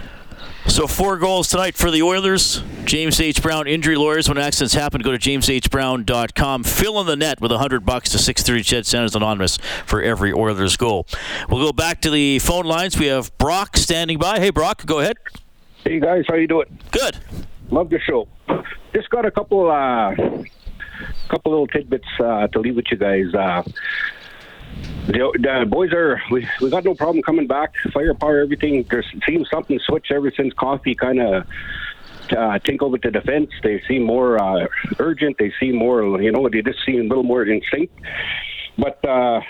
So four goals tonight for the Oilers. James H. Brown injury lawyers. When accidents happen, go to jameshbrown.com. Fill in the net with 100 bucks to 630 CHED Santas Anonymous for every Oilers goal. We'll go back to the phone lines. We have Brock standing by. Hey, Brock, go ahead. Hey, guys. How you doing? Good. Love the show. Just got a couple uh, couple little tidbits uh, to leave with you guys. Uh, the, the boys are we, we got no problem coming back. Firepower, everything. There seems something switched ever since Coffey kind of uh, take over the defense. They seem more uh, urgent. They seem more, you know, they just seem a little more in sync. But uh,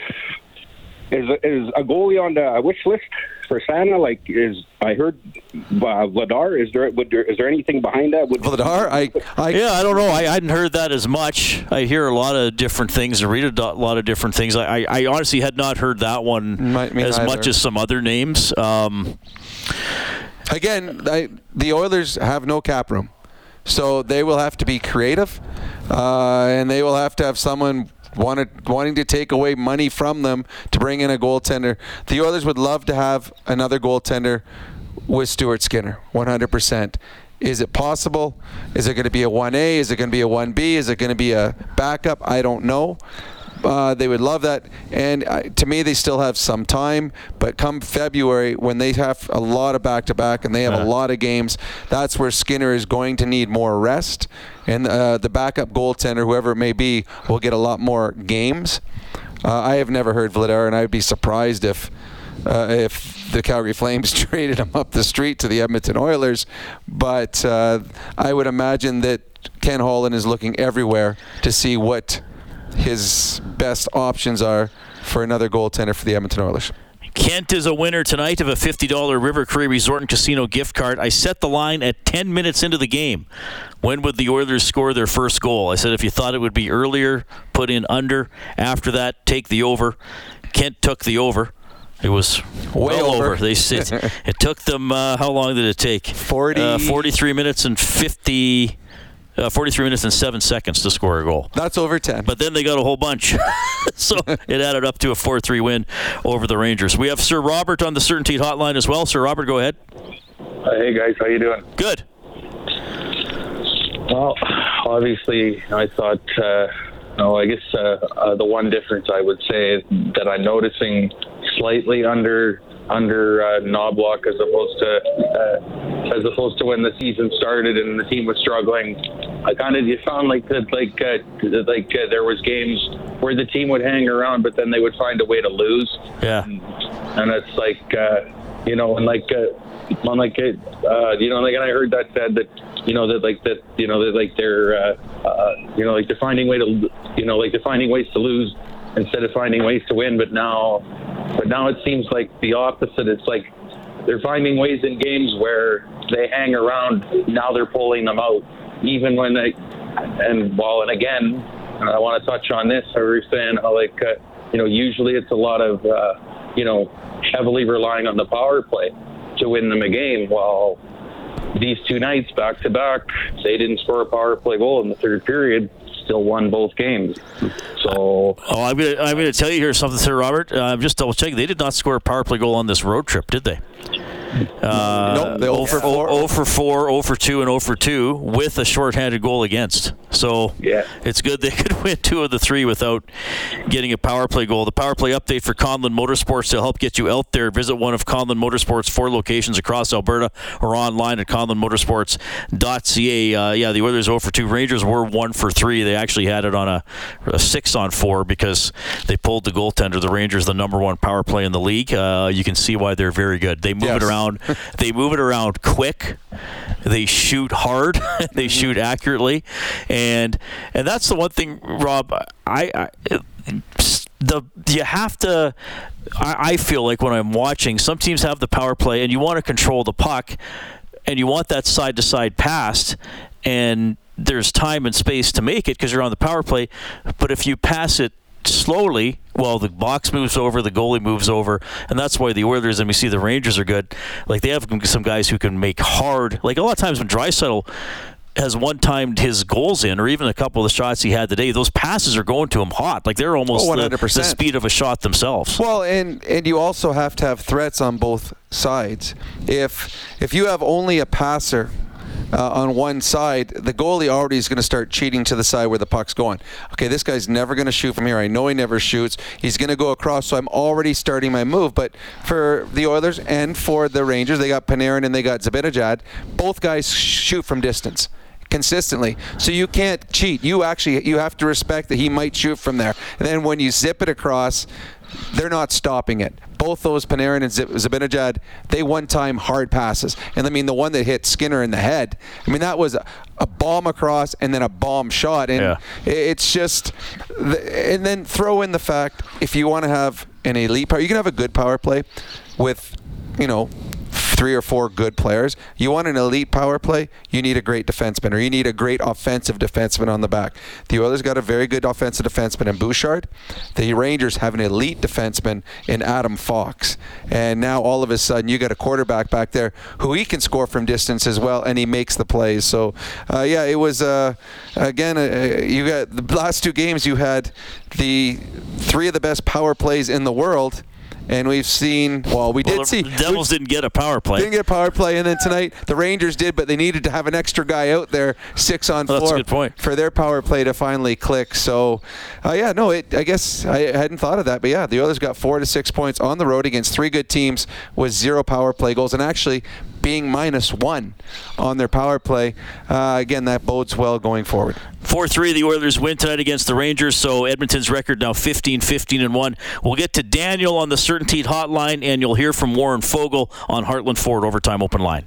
is is a goalie on the wish list for Santa? Like, is I heard uh, Vladar? Is there would there is there anything behind that? Would Vladar? I, I yeah, I don't know. I, I hadn't heard that as much. I hear a lot of different things and read a lot of different things. I, I, I honestly had not heard that one Might- as neither. much as some other names. Um, again, I, the Oilers have no cap room, so they will have to be creative, uh, and they will have to have someone wanted, wanting to take away money from them to bring in a goaltender. The Oilers would love to have another goaltender with Stuart Skinner, 100%. Is it possible? Is it going to be a 1A? Is it going to be a 1B? Is it going to be a backup? I don't know. Uh, they would love that. And uh, to me, they still have some time. But come February, when they have a lot of back to back and they have a lot of games, that's where Skinner is going to need more rest. And uh, the backup goaltender, whoever it may be, will get a lot more games. Uh, I have never heard Vladar, and I'd be surprised if. Uh, if the Calgary Flames <laughs> traded him up the street to the Edmonton Oilers, but uh, I would imagine that Ken Holland is looking everywhere to see what his best options are for another goaltender for the Edmonton Oilers. Kent is a winner tonight of a $50 River Cree Resort and Casino gift card. I set the line at 10 minutes into the game. When would the Oilers score their first goal? I said if you thought it would be earlier, put in under. After that, take the over. Kent took the over. It was Way well over. over. They it, <laughs> it took them uh, how long did it take? 40 uh, 43 minutes and 50 uh, 43 minutes and 7 seconds to score a goal. That's over 10. But then they got a whole bunch. <laughs> so it added up to a 4 3 win over the Rangers. We have Sir Robert on the CertainTeed Hotline as well. Sir Robert, go ahead. hey guys, how you doing? Good. Well, obviously, I thought. Uh, no, I guess uh, uh, the one difference I would say that I'm noticing slightly under under uh, Knoblauch as opposed to uh, as opposed to when the season started and the team was struggling. I kind of you found like that like uh, like uh, there was games where the team would hang around, but then they would find a way to lose. Yeah. and it's like uh, you know, and like uh, on like uh, you know, like and I heard that said that you know that like that you know that like they're uh, uh, you know like they're finding way to you know like they're finding ways to lose instead of finding ways to win. But now, but now it seems like the opposite. It's like they're finding ways in games where they hang around. Now they're pulling them out, even when they and well and again. I want to touch on this. I was saying how like uh, you know usually it's a lot of uh, you know heavily relying on the power play to win them a game. While these two nights back to back, they didn't score a power play goal in the third period. Still won both games. So Oh, I'm gonna I'm gonna tell you here something, Sir Robert. Uh, I'm just double checking. They did not score a power play goal on this road trip, did they? Uh, Nope, they 0 for 4. 0 for 4, 0 for 2, and 0 for 2 with a shorthanded goal against. So Yeah. it's good they <laughs> could win two of the three without getting a power play goal. The power play update for Conlon Motorsports to help get you out there. Visit one of Conlon Motorsports' four locations across Alberta or online at conlonmotorsports.ca. Uh, yeah, the Oilers 0 for 2. Rangers were 1 for 3. They actually had it on a, a 6 on 4 because they pulled the goaltender. The Rangers, the number one power play in the league. Uh, you can see why they're very good. They move Yes. it around. they move it around quick. They shoot hard. <laughs> they mm-hmm. shoot accurately, and and and that's the one thing, Rob. I, I the you have to. I, I feel like when I'm watching, some teams have the power play, and you want to control the puck, and you want that side to side pass, and there's time and space to make it because you're on the power play. But if you pass it slowly, well, the box moves over, the goalie moves over, and that's why the Oilers and we see the Rangers are good. Like they have some guys who can make hard. Like a lot of times when Draisaitl has one timed his goals in, or even a couple of the shots he had today, those passes are going to him hot. Like they're almost Oh, the, 100%. the speed of a shot themselves. Well, and and you also have to have threats on both sides. If if you have only a passer uh, on one side, the goalie already is going to start cheating to the side where the puck's going. Okay, this guy's never going to shoot from here. I know he never shoots. He's going to go across, so I'm already starting my move. But for the Oilers and for the Rangers, they got Panarin and they got Zibanejad. Both guys shoot from distance consistently. So you can't cheat. You actually you have to respect that he might shoot from there. And then when you zip it across, they're not stopping it. Both those Panarin and Zibanejad, they one-time hard passes. And I mean the one that hit Skinner in the head. I mean that was a, a bomb across and then a bomb shot. And Yeah. it's just, and then throw in the fact if you want to have an elite power, you can have a good power play with, you know, three or four good players. You want an elite power play, you need a great defenseman or you need a great offensive defenseman on the back. The Oilers got a very good offensive defenseman in Bouchard. The Rangers have an elite defenseman in Adam Fox. And now all of a sudden you got a quarterback back there who he can score from distance as well and he makes the plays. So uh, yeah, it was uh, again uh, you got the last two games you had the three of the best power plays in the world. And we've seen, well, we did Well, see the Devils didn't get a power play. didn't get a power play, and then tonight the Rangers did, but they needed to have an extra guy out there, six on Oh, four, that's a good point. for their power play to finally click. So, uh, yeah, no, it, I guess I hadn't thought of that, but yeah, the Oilers got four to six points on the road against three good teams with zero power play goals, and actually being minus one on their power play. Uh, again, that bodes well going forward. 4 3, the Oilers win tonight against the Rangers, so Edmonton's record now 15 15 and 1. We'll get to Daniel on the CertainTeed Hotline, and you'll hear from Warren Foegele on Heartland Ford Overtime Open Line.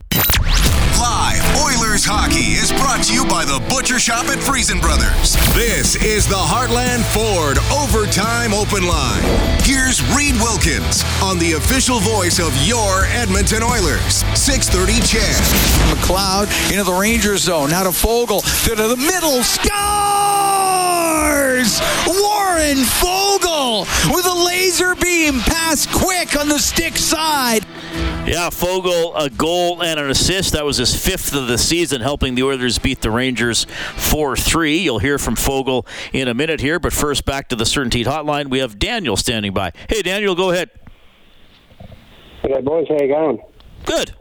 Live Oilers hockey is brought to you by the Butcher Shop at Freson Brothers. This is the Heartland Ford Overtime Open Line. Here's Reid Wilkins on the official voice of your Edmonton Oilers. 630 CHED. McLeod into the Rangers zone. Now to Foegele. To the middle. Scores! Warren Foegele with a laser beam pass quick on the stick side. Yeah, Foegele, a goal and an assist. That was his fifth of the season, helping the Oilers beat the Rangers 4 3. You'll hear from Foegele in a minute here, but first back to the CertainTeed Hotline. We have Daniel standing by. Hey, Daniel, go ahead. Hey boys, how you going? Good.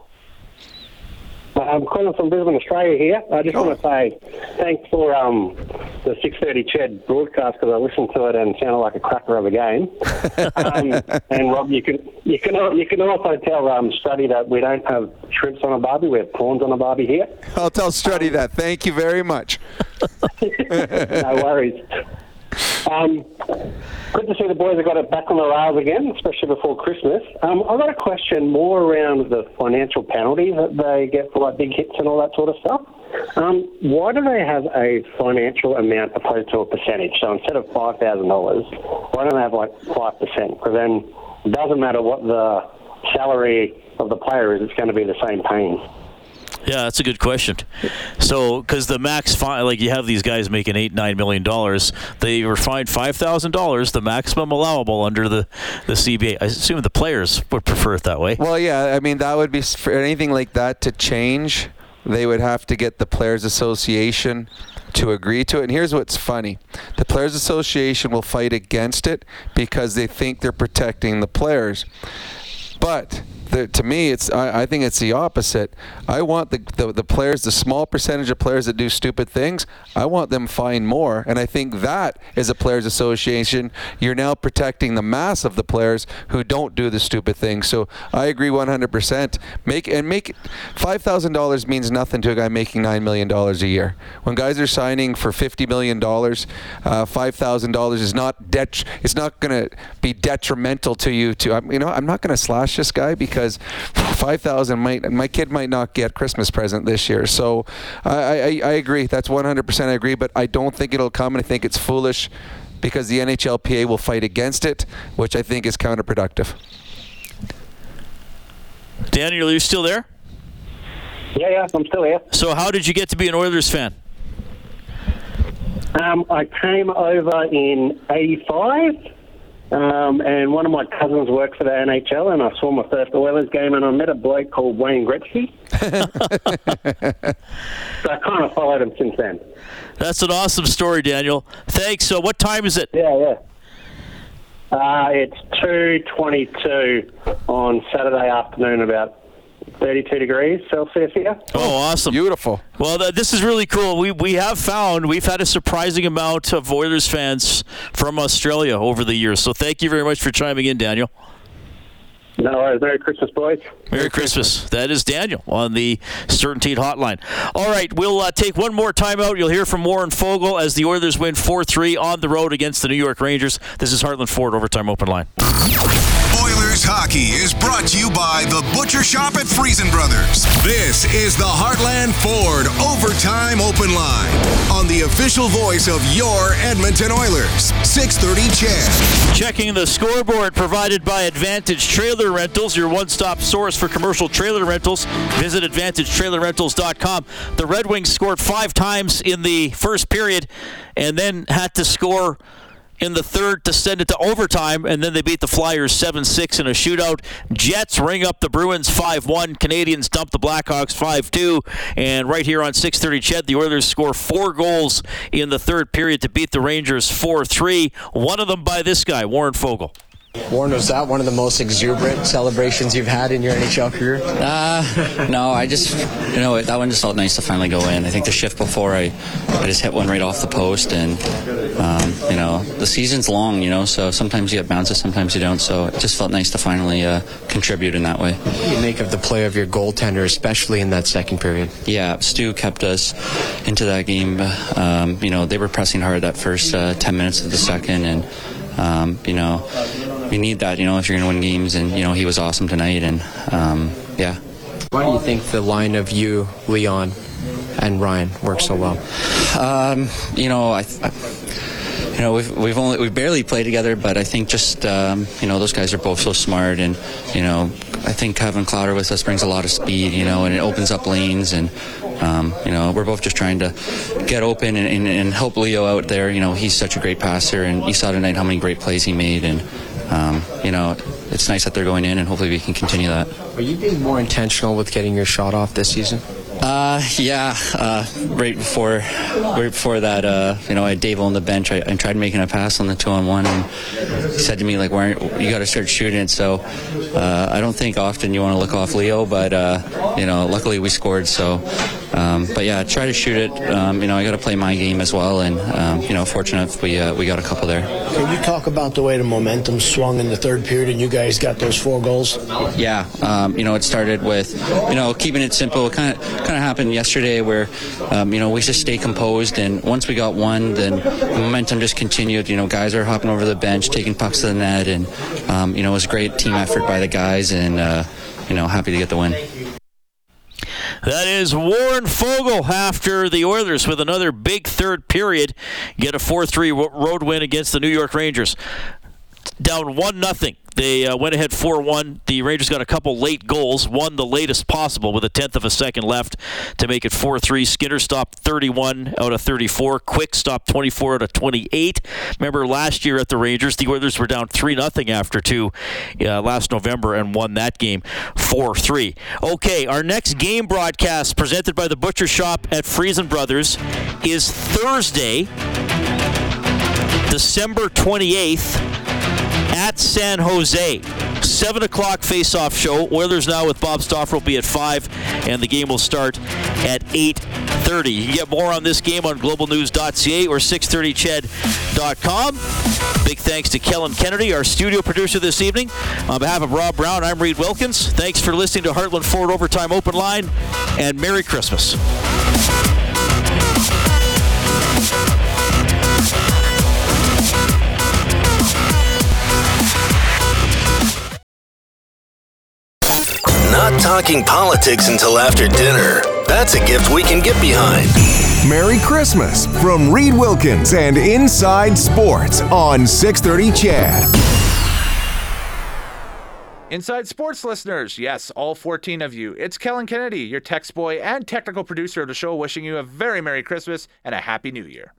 I'm calling from Brisbane, Australia here. I just want to say thanks for um, the 6:30 CHED broadcast because I listened to it and it sounded like a cracker of a game. <laughs> um, and Rob, you can you can you can also tell um, Struddy that we don't have shrimps on a barbie; we have prawns on a barbie here. I'll tell Struddy that. Thank you very much. <laughs> no worries. Um, good to see the boys have got it back on the rails again, especially before Christmas. Um, I've got a question more around the financial penalties that they get for like big hits and all that sort of stuff. Um, why do they have a financial amount opposed to a percentage? So instead of five thousand dollars, why don't they have like five percent? Because then it doesn't matter what the salary of the player is; it's going to be the same paying. Yeah, that's a good question. So, because the max fine, like you have these guys making eight, nine million dollars, they were fined five thousand dollars, the maximum allowable under the the CBA. I assume the players would prefer it that way. Well, yeah, I mean that would be for anything like that to change. They would have to get the Players Association to agree to it. And here's what's funny: the Players Association will fight against it because they think they're protecting the players. But the, to me, it's I, I think it's the opposite. I want the, the the players, the small percentage of players that do stupid things, I want them fined more. And I think that is a players association. You're now protecting the mass of the players who don't do the stupid things. So I agree 100%. Make and make five thousand dollars means nothing to a guy making nine million dollars a year. When guys are signing for fifty million dollars, uh, five thousand dollars is not det- It's not going to be detrimental to you. To I'm- you know, I'm not going to slash cautious guy because 5,000 might my kid might not get Christmas present this year. So I, I, I agree. That's 100% I agree, but I don't think it'll come, and I think it's foolish because the NHLPA will fight against it, which I think is counterproductive. Daniel, are you still there? Yeah, yeah, I'm still here. So, how did you get to be an Oilers fan? Um, I came over in '85, um, and one of my cousins worked for the NHL, and I saw my first Oilers game, and I met a bloke called Wayne Gretzky. <laughs> so I kind of followed him since then. That's an awesome story, Daniel. Thanks. So, what time is it? Yeah, yeah. Uh, it's 2.22 on Saturday afternoon, about 32 degrees Celsius here. Oh, awesome. Beautiful. Well, th- this is really cool. We, we have found, we've had a surprising amount of Oilers fans from Australia over the years. So thank you very much for chiming in, Daniel. No worries. Merry Christmas, boys. Merry Christmas. That is Daniel on the CertainTeed Hotline. All right, we'll uh, take one more timeout. You'll hear from Warren Foegele as the Oilers win 4 3 on the road against the New York Rangers. This is Heartland Ford Overtime Open Line. Oilers hockey is brought to you by the Butcher Shop at Freson Brothers. This is the Heartland Ford Overtime Open Line on the official voice of your Edmonton Oilers. 630 CHED. Checking the scoreboard provided by Advantage Trailer Rentals, your one stop source for commercial trailer rentals. Visit AdvantageTrailerRentals.com. The Red Wings scored five times in the first period and then had to score in the third to send it to overtime, and then they beat the Flyers 7 6 in a shootout. Jets ring up the Bruins 5 1. Canadians dump the Blackhawks 5 2. And right here on 630 CHED, the Oilers score four goals in the third period to beat the Rangers 4 3. One of them by this guy, Warren Foegele. Warren, was that one of the most exuberant celebrations you've had in your NHL career? Uh, <laughs> no, I just, you know, that one just felt nice to finally go in. I think the shift before, I, I just hit one right off the post, and, um, you know, the season's long, you know, so sometimes you get bounces, sometimes you don't, so it just felt nice to finally uh, contribute in that way. What do you make of the play of your goaltender, especially in that second period? Yeah, Stu kept us into that game. Um, you know, they were pressing hard that first uh, 10 minutes of the second, and, um, you know, you need that, you know, if you're going to win games. And, you know, he was awesome tonight. And, um, yeah. Why do you think the line of you, Leon, and Ryan works so well? Um, you know, I, I you know, we've, we've only we barely played together, but I think just um, you know those guys are both so smart, and you know, I think having Clowder with us brings a lot of speed, you know, and it opens up lanes, and um, you know, we're both just trying to get open and, and, and, help Leo out there. You know, he's such a great passer, and you saw tonight how many great plays he made, and um, you know, it's nice that they're going in, and hopefully we can continue that. Are you being more intentional with getting your shot off this season? Uh, yeah. Uh, right before, right before that, uh, you know, I had Dave on the bench. I, I, tried making a pass on the two on one, and he said to me like, "Why you got to start shooting? So, uh, I don't think often you want to look off Leo, but uh, you know, luckily we scored. So, um, but yeah, try to shoot it. Um, you know, I got to play my game as well, and um, you know, fortunate we uh, we got a couple there. Can you talk about the way the momentum swung in the third period, and you guys got those four goals? Yeah. Um, you know, it started with you know keeping it simple. Kind of kind of happened yesterday where um, you know we just stay composed, and once we got one, then the momentum just continued. You know, guys are hopping over the bench, taking pucks to the net, and um, you know it was a great team effort by the guys, and uh, you know happy to get the win. That is Warren Foegele after the Oilers with another big third period get a 4-3 road win against the New York Rangers. Down 1 nothing they uh, went ahead 4 1. The Rangers got a couple late goals, one the latest possible with a tenth of a second left to make it 4 3. Skinner stopped 31 out of 34. Quick stopped 24 out of 28. Remember last year at the Rangers, the Oilers were down 3 0 after two uh, last November and won that game 4 3. Okay, our next game broadcast presented by the Butcher Shop at Freson Brothers is Thursday, December 28th at San Jose. 7 o'clock face-off show. Oilers now with Bob Stauffer will be at 5, and the game will start at 8.30. You can get more on this game on globalnews.ca or 630ched.com. Big thanks to Kellen Kennedy, our studio producer this evening. On behalf of Rob Brown, I'm Reid Wilkins. Thanks for listening to Heartland Ford Overtime Open Line, and Merry Christmas. Not talking politics until after dinner. That's a gift we can get behind. Merry Christmas from Reid Wilkins and Inside Sports on 630 CHED. Inside Sports listeners, yes, all 14 of you. It's Kellen Kennedy, your text boy and technical producer of the show, wishing you a very Merry Christmas and a Happy New Year.